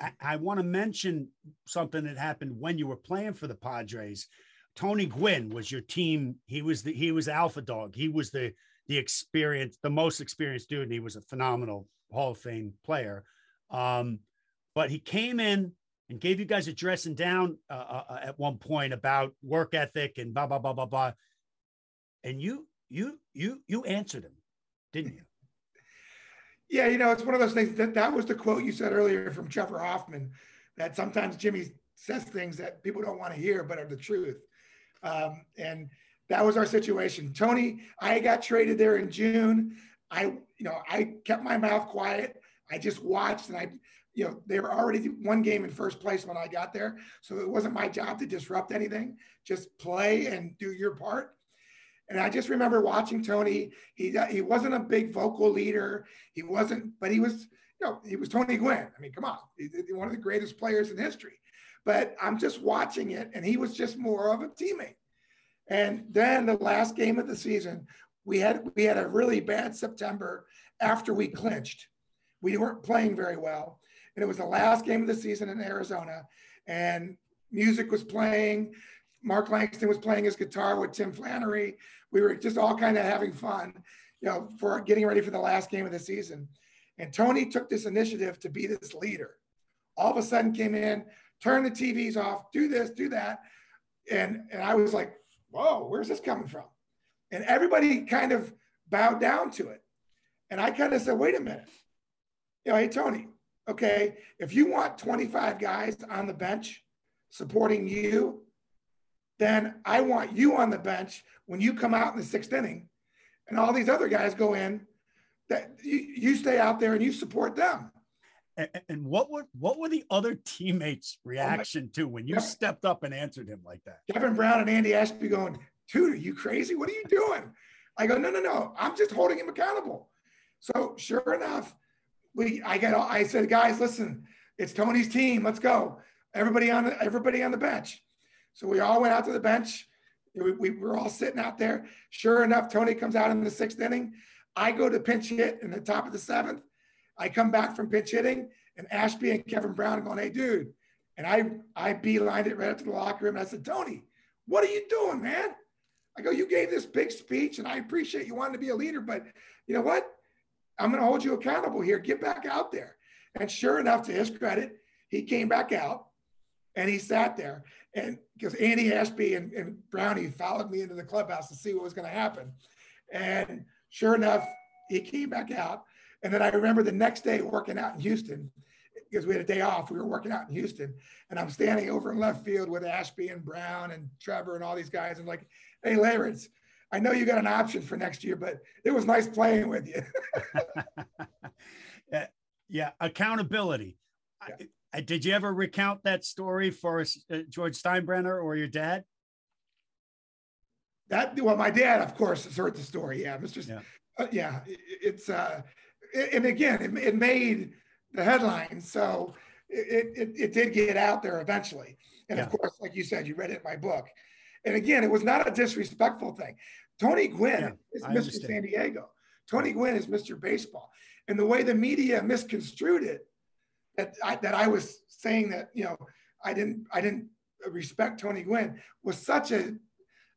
Speaker 1: I, I want to mention something that happened when you were playing for the Padres. Tony Gwynn was your team. He was the he was alpha dog. He was the the experience, the most experienced dude, and he was a phenomenal Hall of Fame player. Um, but he came in and gave you guys a dressing down uh, uh, uh, at one point about work ethic and blah blah blah blah blah. And you you you you answered him, didn't you?
Speaker 2: Yeah, you know, it's one of those things that that was the quote you said earlier from Trevor Hoffman that sometimes Jimmy says things that people don't want to hear but are the truth. Um, and that was our situation. Tony, I got traded there in June. I, you know, I kept my mouth quiet. I just watched and I, you know, they were already one game in first place when I got there. So it wasn't my job to disrupt anything, just play and do your part. And I just remember watching Tony. He he wasn't a big vocal leader. He wasn't, but he was, you know, he was Tony Gwynn. I mean, come on, he's one of the greatest players in history. But I'm just watching it, and he was just more of a teammate. And then the last game of the season, we had we had a really bad September after we clinched. We weren't playing very well, and it was the last game of the season in Arizona, and music was playing. Mark Langston was playing his guitar with Tim Flannery. We were just all kind of having fun, you know, for getting ready for the last game of the season. And Tony took this initiative to be this leader. All of a sudden came in, turn the TVs off, do this, do that. And, and I was like, whoa, where's this coming from? And everybody kind of bowed down to it. And I kind of said, wait a minute. You know, hey, Tony, okay, if you want 25 guys on the bench supporting you, then I want you on the bench when you come out in the sixth inning and all these other guys go in that you, you stay out there and you support them.
Speaker 1: And, and what were what were the other teammates' reaction oh my, to when you stepped up and answered him like that?
Speaker 2: Kevin Brown and Andy Ashby going, dude, are you crazy? What are you doing? I go, no, no, no. I'm just holding him accountable. So sure enough, we I got I said, guys, listen, it's Tony's team. Let's go. Everybody on the everybody on the bench. So we all went out to the bench. We, we were all sitting out there. Sure enough, Tony comes out in the sixth inning. I go to pinch hit in the top of the seventh. I come back from pitch hitting, and Ashby and Kevin Brown are going, "Hey, dude!" And I I beelined it right up to the locker room. And I said, "Tony, what are you doing, man?" I go, "You gave this big speech, and I appreciate you wanting to be a leader, but you know what? I'm going to hold you accountable here. Get back out there." And sure enough, to his credit, he came back out and he sat there. And because Andy Ashby and, and Brownie followed me into the clubhouse to see what was going to happen. And sure enough, he came back out. And then I remember the next day working out in Houston because we had a day off. We were working out in Houston, and I'm standing over in left field with Ashby and Brown and Trevor and all these guys. And like, hey, Lawrence, I know you got an option for next year, but it was nice playing with you.
Speaker 1: yeah, yeah, accountability. Yeah. I, did you ever recount that story for uh, George Steinbrenner or your dad?
Speaker 2: That well, my dad, of course, has heard the story. Yeah, Mr. Yeah, uh, yeah it, it's uh, and again, it, it, made the headlines, so it, it, it did get out there eventually. And yeah. of course, like you said, you read it in my book. And again, it was not a disrespectful thing. Tony Gwynn yeah, is I Mr. Understand. San Diego. Tony Gwynn is Mr. Baseball. And the way the media misconstrued it, that I, that I was saying that you know I didn't I didn't respect Tony Gwynn was such a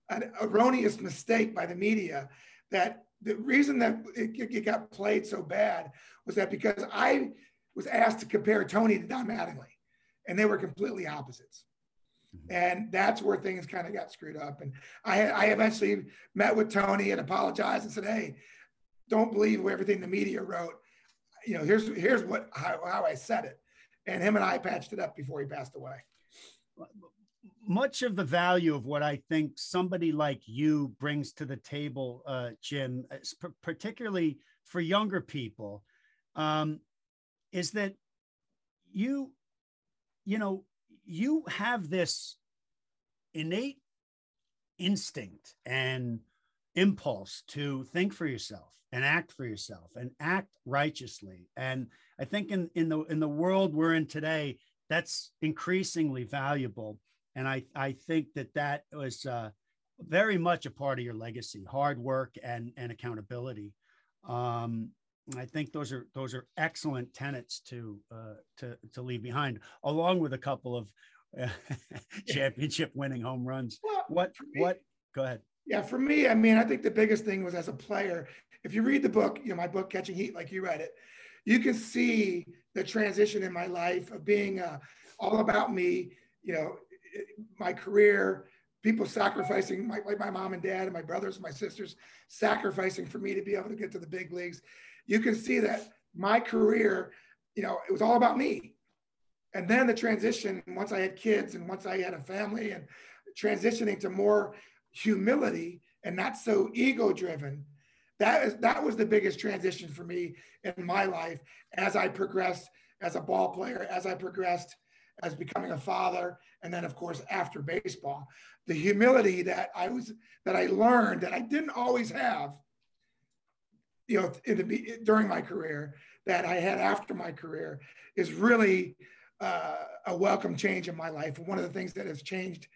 Speaker 2: an erroneous mistake by the media that the reason that it, it, got played so bad was that because I was asked to compare Tony to Don Mattingly, and they were completely opposites. Mm-hmm. And that's where things kind of got screwed up. And I, I eventually met with Tony and apologized and said, "Hey, don't believe everything the media wrote. You know, here's here's what how, how I said it." And him and I patched it up before he passed away
Speaker 1: much of the value of what I think somebody like you brings to the table, uh, Jim, particularly for younger people, um, is that you, you know, you have this innate instinct and impulse to think for yourself and act for yourself and act righteously. And I think in, in the in the world we're in today, that's increasingly valuable and I I think that that was uh, very much a part of your legacy, hard work and and accountability. Um, I think those are those are excellent tenets to uh, to to leave behind, along with a couple of uh, championship winning home runs. Well, what me, what? Go ahead.
Speaker 2: Yeah, for me, I mean, I think the biggest thing was as a player. If you read the book, you know, my book Catching Heat, like you read it, you can see the transition in my life of being uh, all about me. You know, my career, people sacrificing, my, like my mom and dad and my brothers and my sisters sacrificing for me to be able to get to the big leagues you can see that my career, you know, it was all about me. And then the transition, once I had kids and once I had a family and transitioning to more humility and not so ego driven, that is that was the biggest transition for me in my life as I progressed as a ball player, as I progressed as becoming a father, and then of course after baseball. The humility that I was that I learned that I didn't always have you know, during my career that I had after my career is really uh, a welcome change in my life. One of the things that has changed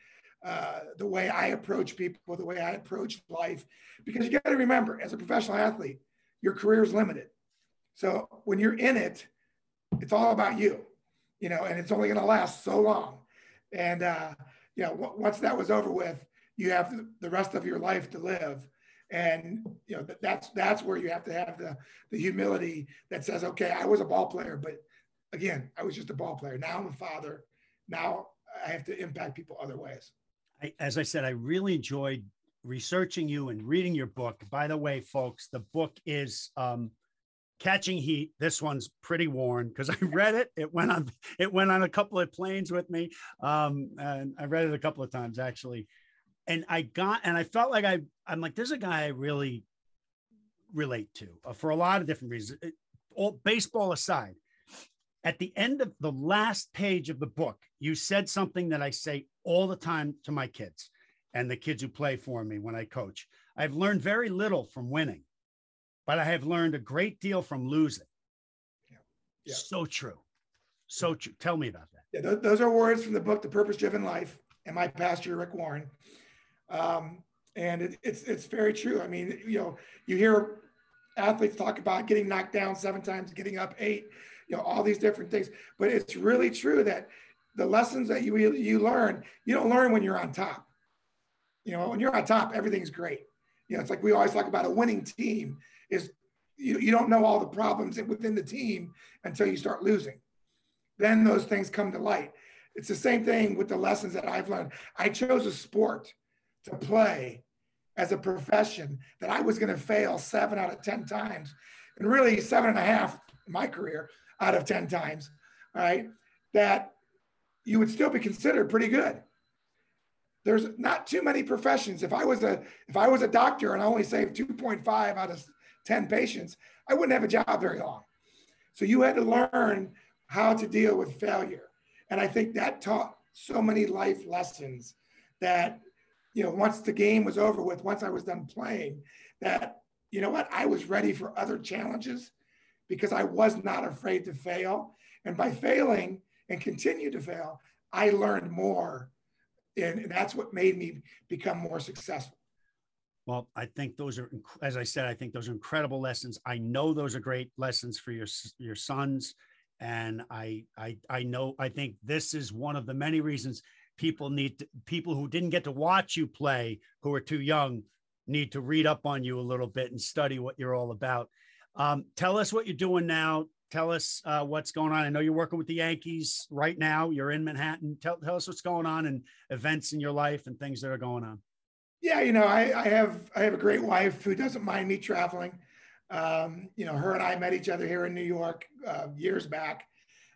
Speaker 2: uh, the way I approach people, the way I approach life, because you got to remember, as a professional athlete, your career is limited. So when you're in it, it's all about you, you know, and it's only going to last so long. And uh, you know, w- once that was over with, you have the rest of your life to live and you know that's that's where you have to have the the humility that says okay i was a ball player but again i was just a ball player. Now i'm a father. Now i have to impact people other ways.
Speaker 1: I, as i said i really enjoyed researching you and reading your book. By the way folks the book is um, catching heat. This one's pretty worn because i read it. It went on it went on a couple of planes with me. Um, and i read it a couple of times actually and I got and I felt like I I'm like there's a guy I really relate to uh, for a lot of different reasons. It, all baseball aside, at the end of the last page of the book, you said something that I say all the time to my kids and the kids who play for me when I coach. I've learned very little from winning, but I have learned a great deal from losing. Yeah. yeah. So true. So true. Tell me about that.
Speaker 2: Yeah, those are words from the book, The Purpose Driven Life, and my pastor, Rick Warren. Um, and it, it's it's very true. I mean, you know, you hear athletes talk about getting knocked down seven times, getting up eight, you know, all these different things. But it's really true that the lessons that you you learn, you don't learn when you're on top. You know, when you're on top, everything's great. You know, it's like we always talk about a winning team is you, you don't know all the problems within the team until you start losing. Then those things come to light. It's the same thing with the lessons that I've learned. I chose a sport to play as a profession that I was going to fail seven out of 10 times, and really seven and a half in my career out of 10 times, right? That you would still be considered pretty good. There's not too many professions. If I was a if I was a doctor and I only saved 2.5 out of 10 patients, I wouldn't have a job very long. So you had to learn how to deal with failure. And I think that taught so many life lessons that you know, once the game was over with, once I was done playing, that, you know what, I was ready for other challenges because I was not afraid to fail. And by failing and continue to fail, I learned more. And that's what made me become more successful.
Speaker 1: Well, I think those are, as I said, I think those are incredible lessons. I know those are great lessons for your your sons, and I I I know I think this is one of the many reasons people need to, people who didn't get to watch you play who are too young need to read up on you a little bit and study what you're all about. Um, tell us what you're doing now. Tell us uh, what's going on. I know you're working with the yankees right now. You're in manhattan. Tell, tell us what's going on and events in your life and things that are going on.
Speaker 2: Yeah you know i, I have i have a great wife who doesn't mind me traveling. Um, you know her and i met each other here in new york uh, years back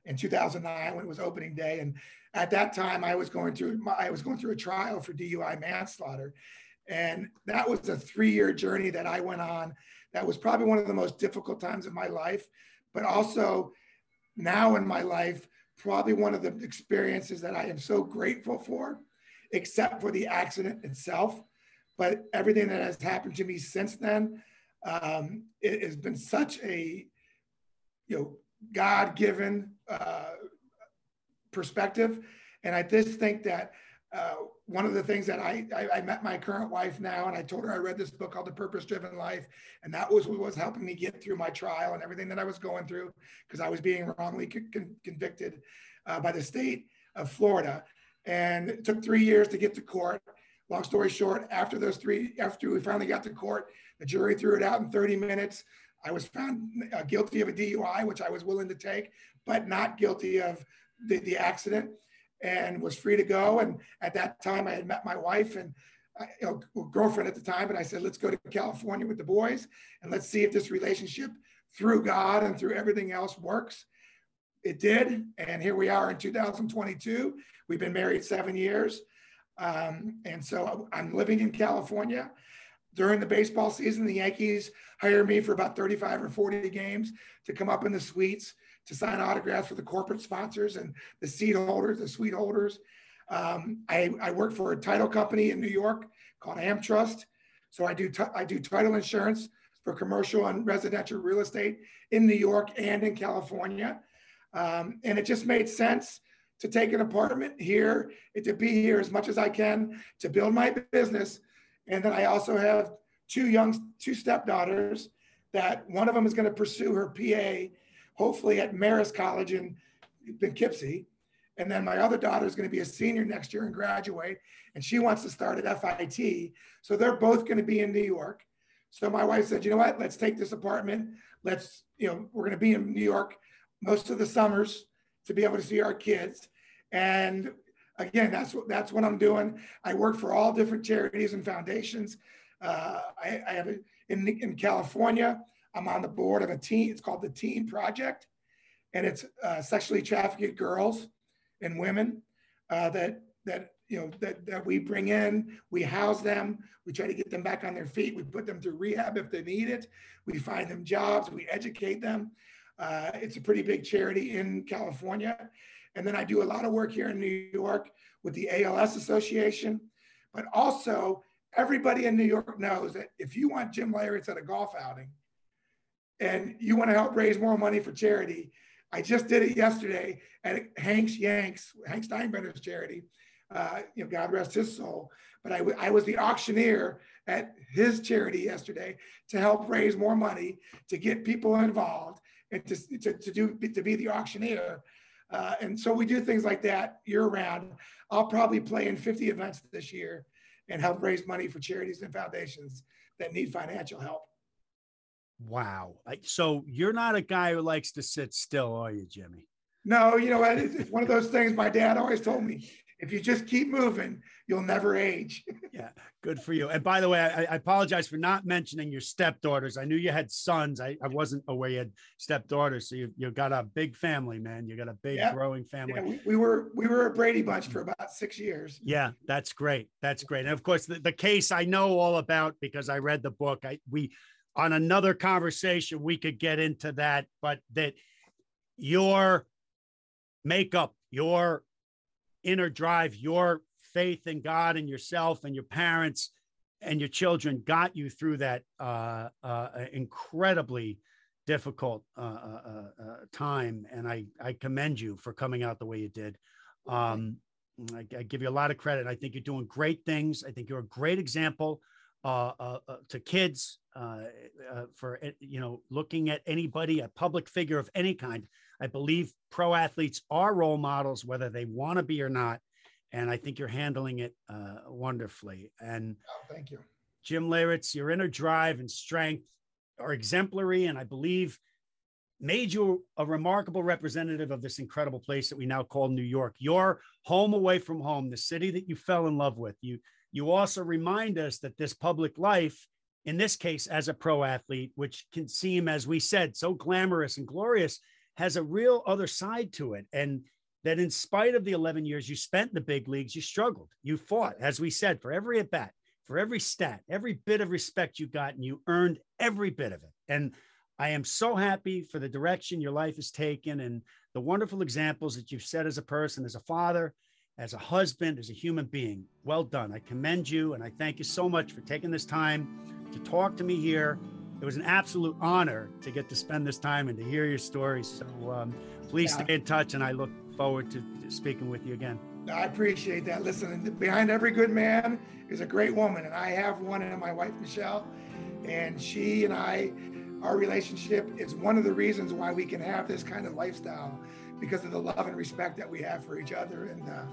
Speaker 2: in 2009 when it was opening day. And at that time I was going through I was going through a trial for DUI manslaughter, and that was a three-year journey that I went on. That was probably one of the most difficult times of my life, but also now in my life, probably one of the experiences that I am so grateful for, except for the accident itself. But everything that has happened to me since then, um, it has been such a you know God-given uh, perspective. And I just think that uh, one of the things that I, I, I met my current wife now, and I told her I read this book called The Purpose Driven Life, and that was what was helping me get through my trial and everything that I was going through because I was being wrongly con- convicted uh, by the state of Florida, and it took three years to get to court. Long story short, after those three, after we finally got to court, the jury threw it out in 30 minutes. I was found uh, guilty of a DUI, which I was willing to take, but not guilty of the, the accident and was free to go. And at that time, I had met my wife and uh, you know, girlfriend at the time, and I said, let's go to California with the boys and let's see if this relationship through God and through everything else works. It did. And here we are in 2022. We've been married seven years. Um, and so I'm living in California. During the baseball season, the Yankees hire me for about 35 or 40 games to come up in the suites to sign autographs for the corporate sponsors and the seat holders, the suite holders. Um, I, I work for a title company in New York called AmTrust. So I do I do title insurance for commercial and residential real estate in New York and in California. Um, and it just made sense to take an apartment here, to be here as much as I can to build my business. And then I also have two young, two stepdaughters that one of them is going to pursue her PA hopefully at Marist College in Poughkeepsie. And then my other daughter is going to be a senior next year and graduate, and she wants to start at FIT. So they're both going to be in New York. So my wife said, you know what? Let's take this apartment. Let's, you know, we're going to be in New York most of the summers to be able to see our kids. And again, that's what that's what I'm doing. I work for all different charities and foundations. Uh, I, I have a, in in California. I'm on the board of a team. It's called the Team Project, and it's uh, sexually trafficked girls and women uh, that that you know that, that we bring in. We house them. We try to get them back on their feet. We put them through rehab if they need it. We find them jobs. We educate them. Uh, it's a pretty big charity in California. And then I do a lot of work here in New York with the ALS Association, but also everybody in New York knows that if you want Jim Leyritz at a golf outing, and you want to help raise more money for charity, I just did it yesterday at Hank's Yanks, Hank Steinbrenner's charity. Uh, you know, God rest his soul. But I, I was the auctioneer at his charity yesterday to help raise more money to get people involved and to, to, to do to be the auctioneer. Uh, and so we do things like that year round. I'll probably play in 50 events this year and help raise money for charities and foundations that need financial help.
Speaker 1: Wow. So you're not a guy who likes to sit still, are you, Jimmy?
Speaker 2: No, you know what? It's one of those things my dad always told me. If you just keep moving, you'll never age.
Speaker 1: yeah, good for you. And by the way, I, I, apologize for not mentioning your stepdaughters. I knew you had sons. I, I wasn't aware you had stepdaughters. So you, you got a big family, man. You got a big yeah. growing family.
Speaker 2: Yeah, we, we, were we were a Brady bunch for about six years.
Speaker 1: Yeah, that's great. That's great. And of course, the, the case I know all about because I read the book. I we on another conversation we could get into that but that your makeup your inner drive your faith in god and yourself and your parents and your children got you through that uh, uh, incredibly difficult uh, uh, uh, uh, time. And I, I commend you for coming out the way you did. Um, I, I give you a lot of credit. I think you're doing great things. I think you're a great example uh, uh, uh, to kids uh, uh, for you know looking at anybody a public figure of any kind. I believe pro athletes are role models whether they want to be or not and i think you're handling it uh, wonderfully. And
Speaker 2: oh, thank you.
Speaker 1: Jim Leyritz, your inner drive and strength are exemplary and i believe made you a remarkable representative of this incredible place that we now call new york. Your home away from home the city that you fell in love with you you also remind us that this public life, in this case, as a pro athlete, which can seem, as we said, so glamorous and glorious, has a real other side to it. And that in spite of the 11 years you spent in the big leagues, you struggled. You fought, as we said, for every at bat, for every stat, every bit of respect you got, and you earned every bit of it. And I am so happy for the direction your life has taken and the wonderful examples that you've set as a person, as a father, as a husband, as a human being. Well done. I commend you and I thank you so much for taking this time to talk to me here. It was an absolute honor to get to spend this time and to hear your story. So um, please yeah. stay in touch and I look forward to speaking with you again.
Speaker 2: I appreciate that. Listen, behind every good man is a great woman, and I have one in my wife Michelle, and she and I, our relationship is one of the reasons why we can have this kind of lifestyle because of the love and respect that we have for each other, and uh,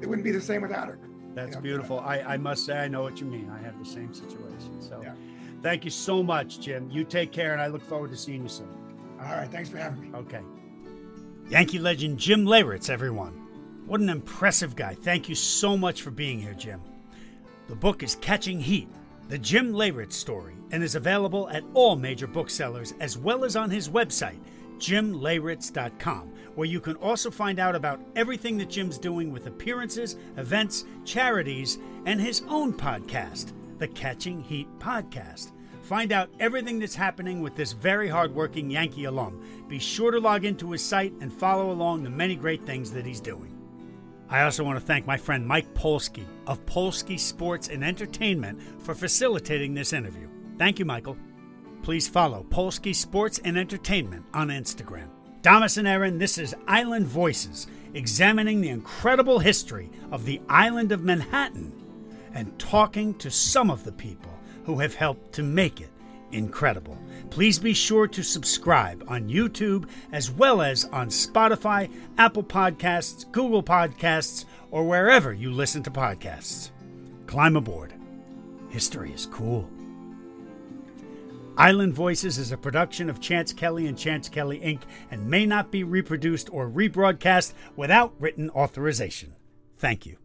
Speaker 2: it wouldn't be the same without her.
Speaker 1: That's you know? beautiful. I, I must say, I know what you mean. I have the same situation. So, yeah. thank you so much, Jim. You take care, and I look forward to seeing you soon.
Speaker 2: All right. Thanks for having me.
Speaker 1: Okay. Yankee legend Jim Leyritz, everyone. What an impressive guy. Thank you so much for being here, Jim. The book is Catching Heat, the Jim Leyritz story, and is available at all major booksellers as well as on his website, jimleyritz.com, where you can also find out about everything that Jim's doing with appearances, events, charities, and his own podcast, the Catching Heat Podcast. Find out everything that's happening with this very hardworking Yankee alum. Be sure to log into his site and follow along the many great things that he's doing. I also want to thank my friend Mike Polsky of Polsky Sports and Entertainment for facilitating this interview. Thank you, Michael. Please follow Polsky Sports and Entertainment on Instagram. Damas and Aaron, this is Island Voices, examining the incredible history of the island of Manhattan and talking to some of the people who have helped to make it incredible. Please be sure to subscribe on YouTube as well as on Spotify, Apple Podcasts, Google Podcasts, or wherever you listen to podcasts. Climb aboard. History is cool. Island Voices is a production of Chance Kelly and Chance Kelly Inc. and may not be reproduced or rebroadcast without written authorization. Thank you.